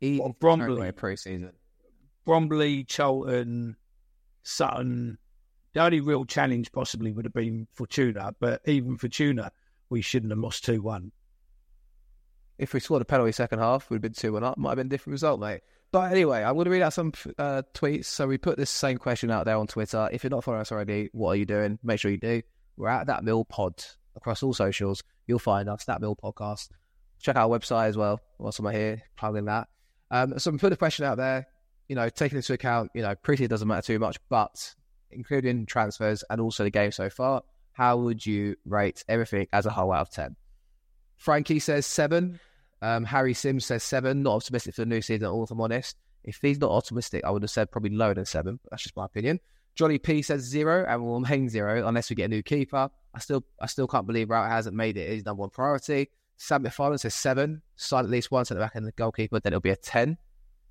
Easy Well, Bromley. preseason. Bromley, Charlton, Sutton. The only real challenge possibly would have been Fortuna, but even Fortuna, we shouldn't have lost 2 1. If we scored a penalty second half, we'd have been 2 1 up. Might have been a different result, mate. But anyway, I'm going to read out some uh, tweets. So we put this same question out there on Twitter. If you're not following us already, what are you doing? Make sure you do. We're at That Mill Pod across all socials. You'll find us, That Mill Podcast. Check out our website as well. Whilst I'm here, plugging that. Um, so we put a question out there. You know, taking into account, you know, preseason doesn't matter too much, but including transfers and also the game so far, how would you rate everything as a whole out of 10? Frankie says seven. Um, Harry Sims says seven. Not optimistic for the new season at all, if I'm honest. If he's not optimistic, I would have said probably lower than seven. That's just my opinion. Johnny P says zero and will remain zero unless we get a new keeper. I still I still can't believe Rowett hasn't made it his number one priority. Sam McFarland says seven. Sign at least one centre back and the goalkeeper, then it'll be a ten.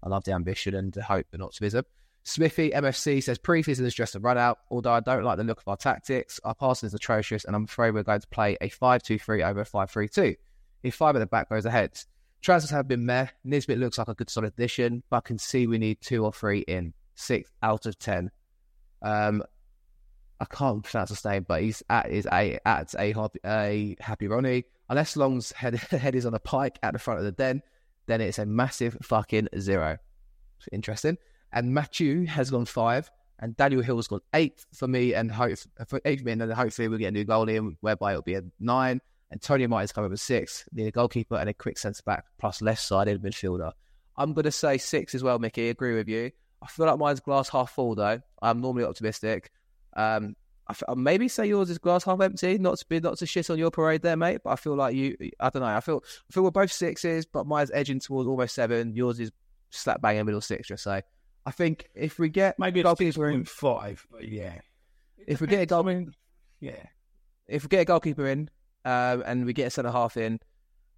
I love the ambition and the hope and optimism. Smithy MFC says pre-season is just a run out. Although I don't like the look of our tactics, our passing is atrocious, and I'm afraid we're going to play a 5-2-3 over 5-3-2. If five at the back goes ahead. transfers have been met. Nisbet looks like a good solid addition, but I can see we need two or three in. Six out of ten. Um, I can't pronounce his name, but he's at is a at a, a happy Ronnie. Unless Long's head head is on a pike at the front of the den, then it's a massive fucking zero. Interesting. And Matthew has gone five, and Daniel Hill's gone eight for me, and hope for eight for me, and hopefully we'll get a new goalie in, whereby it'll be a nine. And Tony Martin's come up with six. Need a goalkeeper and a quick centre back plus left sided midfielder. I'm going to say six as well, Micky. I agree with you. I feel like mine's glass half full though. I'm normally optimistic. Um, I f- I'll maybe say yours is glass half empty. Not to be not to shit on your parade there, mate. But I feel like you. I don't know. I feel I feel we're both sixes, but mine's edging towards almost seven. Yours is slap bang in middle six. Just say. I think if we get maybe six point five, but yeah. If we get a goal, I mean, yeah. If we get a goalkeeper in, um, and we get a centre half in,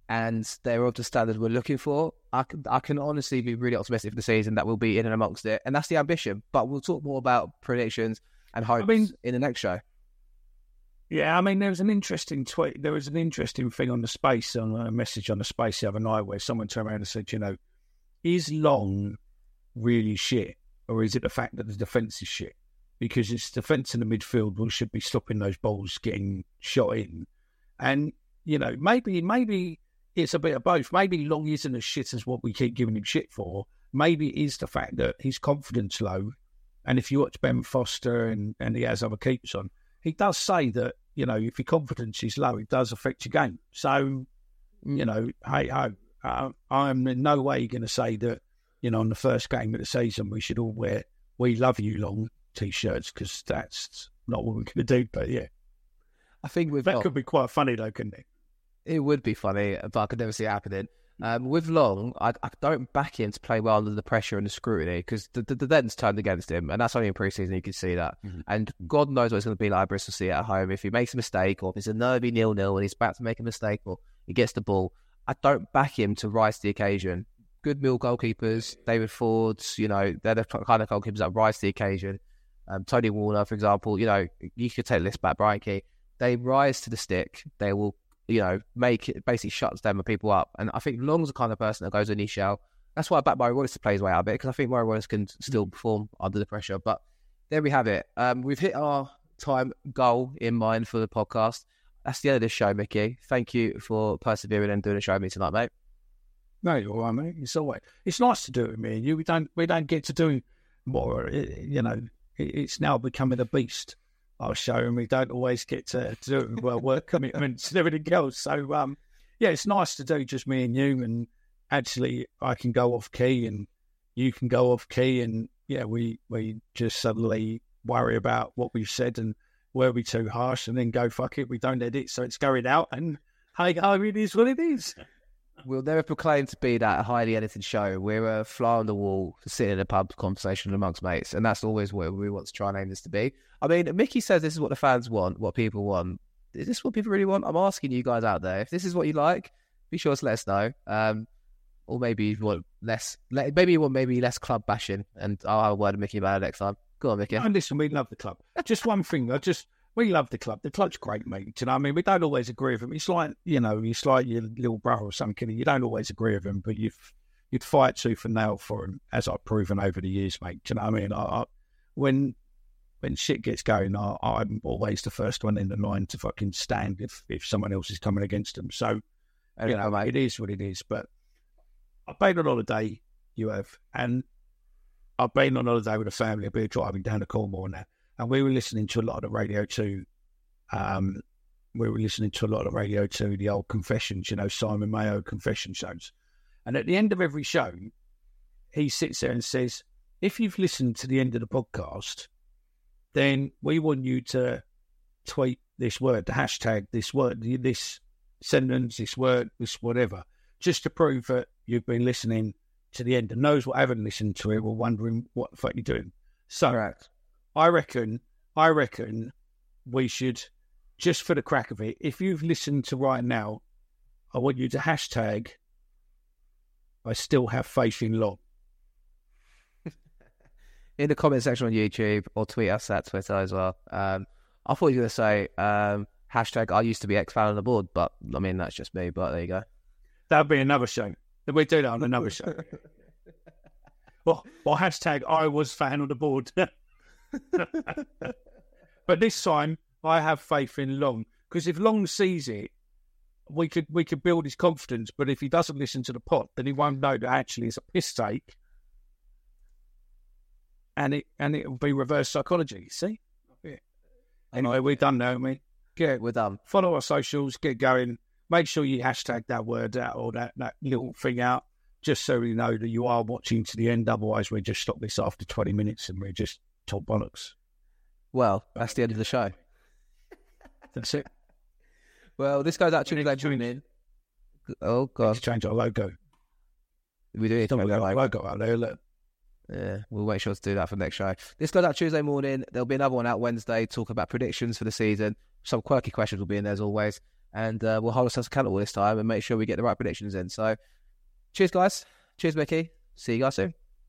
and they're of the standard we're looking for, I can, I can honestly be really optimistic for the season that we'll be in and amongst it, and that's the ambition. But we'll talk more about predictions and hopes I mean, in the next show. Yeah, I mean, there was an interesting tweet. There was an interesting thing on the space on a message on the space the other night where someone turned around and said, you know, is Long really shit, or is it the fact that the defence is shit? Because it's defence in the midfield we should be stopping those balls getting shot in, and you know, maybe maybe it's a bit of both. Maybe Long isn't as shit as what we keep giving him shit for. Maybe it is the fact that his confidence low. And if you watch Ben Foster and, and he has other keepers on, he does say that, you know, if your confidence is low, it does affect your game. So, you know, hey ho, uh, I'm in no way going to say that, you know, on the first game of the season, we should all wear We Love You Long t shirts because that's not what we're going to do. But yeah. I think we've that got... could be quite funny though, couldn't it? It would be funny, but I could never see it happening. Um, with Long, I, I, don't back him to play well under the pressure and the scrutiny because the, the, the turned against him, and that's only in preseason you can see that. Mm-hmm. And God knows what it's going to be like Bristol City at home if he makes a mistake or if it's a nervy nil nil and he's about to make a mistake or he gets the ball. I don't back him to rise to the occasion. Good mill goalkeepers, David Fordes, you know, they're the kind of goalkeepers that rise to the occasion. Um, Tony Warner, for example, you know, you could take this back, Brian Key. They rise to the stick. They will you know, make it basically shuts them and people up. And I think Long's the kind of person that goes in his shell. That's why I back Murray Wallace to play his way out of it because I think Murray Wallace can still perform under the pressure. But there we have it. Um, we've hit our time goal in mind for the podcast. That's the end of this show, Micky. Thank you for persevering and doing a show with me tonight, mate. No, you're all right, mate. It's always it's nice to do it me and you. We don't we don't get to do more. You know, it's now becoming a beast our show, and we don't always get to, do well work commitments and everything else. So um, yeah, it's nice to do just me and you, and actually I can go off key and you can go off key, and yeah, we we just suddenly worry about what we've said and were we too harsh, and then go fuck it, we don't edit, so it's going out, and hey, oh, it is what it is. We'll never proclaim to be that highly edited show. We're a fly on the wall, sitting in a pub conversation amongst mates, and that's always what we want to try and aim this to be. I mean, Micky says this is what the fans want, what people want. Is this what people really want? I'm asking you guys out there. If this is what you like, be sure to let us know. Um, or maybe you want less, maybe you want maybe less club bashing, and I'll have a word with Micky about it next time. Go on, Micky. No, listen, we love the club. Just one thing, I just we love the club. The club's great, mate. You know, I mean, we don't always agree with them. It's like you know, it's like your little brother or something. You don't always agree with them, but you've you'd fight tooth and nail for him, as I've proven over the years, mate. You know, I mean, I, I, when when shit gets going, I, am always the first one in the line to fucking stand if if someone else is coming against them. So, you know, mate, it is what it is. But I've been on holiday, you have, and I've been on holiday with a family. I've been driving down to Cornwall now and we were listening to a lot of the Radio Two. Um, we were listening to a lot of Radio Two, the old confessions, you know, Simon Mayo confession shows. And at the end of every show, he sits there and says, "If you've listened to the end of the podcast, then we want you to tweet this word, the hashtag, this word, this sentence, this word, this whatever, just to prove that you've been listening to the end and those who haven't listened to it were wondering what the fuck you're doing. So Correct. I reckon, I reckon we should, just for the crack of it, if you've listened to right now, I want you to hashtag I still have faith in Long. in the comment section on YouTube or tweet us at Twitter as well. Um, I thought you were going to say um, hashtag I used to be X fan on the board, but I mean, that's just me, but there you go. That'd be another show. We do that on another show. Well, or hashtag I was fan on the board. but this time I have faith in Long because if Long sees it, we could we could build his confidence. But if he doesn't listen to the pot, then he won't know that actually it's a piss take, and it and it will be reverse psychology. You see? Yeah. Anyway, we're done now. Mean, get We're done. follow our socials, get going. Make sure you hashtag that word out or that, that little thing out, just so we know that you are watching to the end. Otherwise, we just stop this after 20 minutes and we're just top bollocks. Well, that's the end of the show. That's it. Well, this guy's actually We need Tuesday to change- morning. Oh, God. change our logo. We do need to We've make got that our logo out there. Look. Yeah, we'll make sure to do that for the next show. This goes out Tuesday morning. There'll be another one out Wednesday talking about predictions for the season. Some quirky questions will be in there as always. And uh, we'll hold ourselves accountable this time and make sure we get the right predictions in. So, cheers, guys. Cheers, Micky. See you guys soon.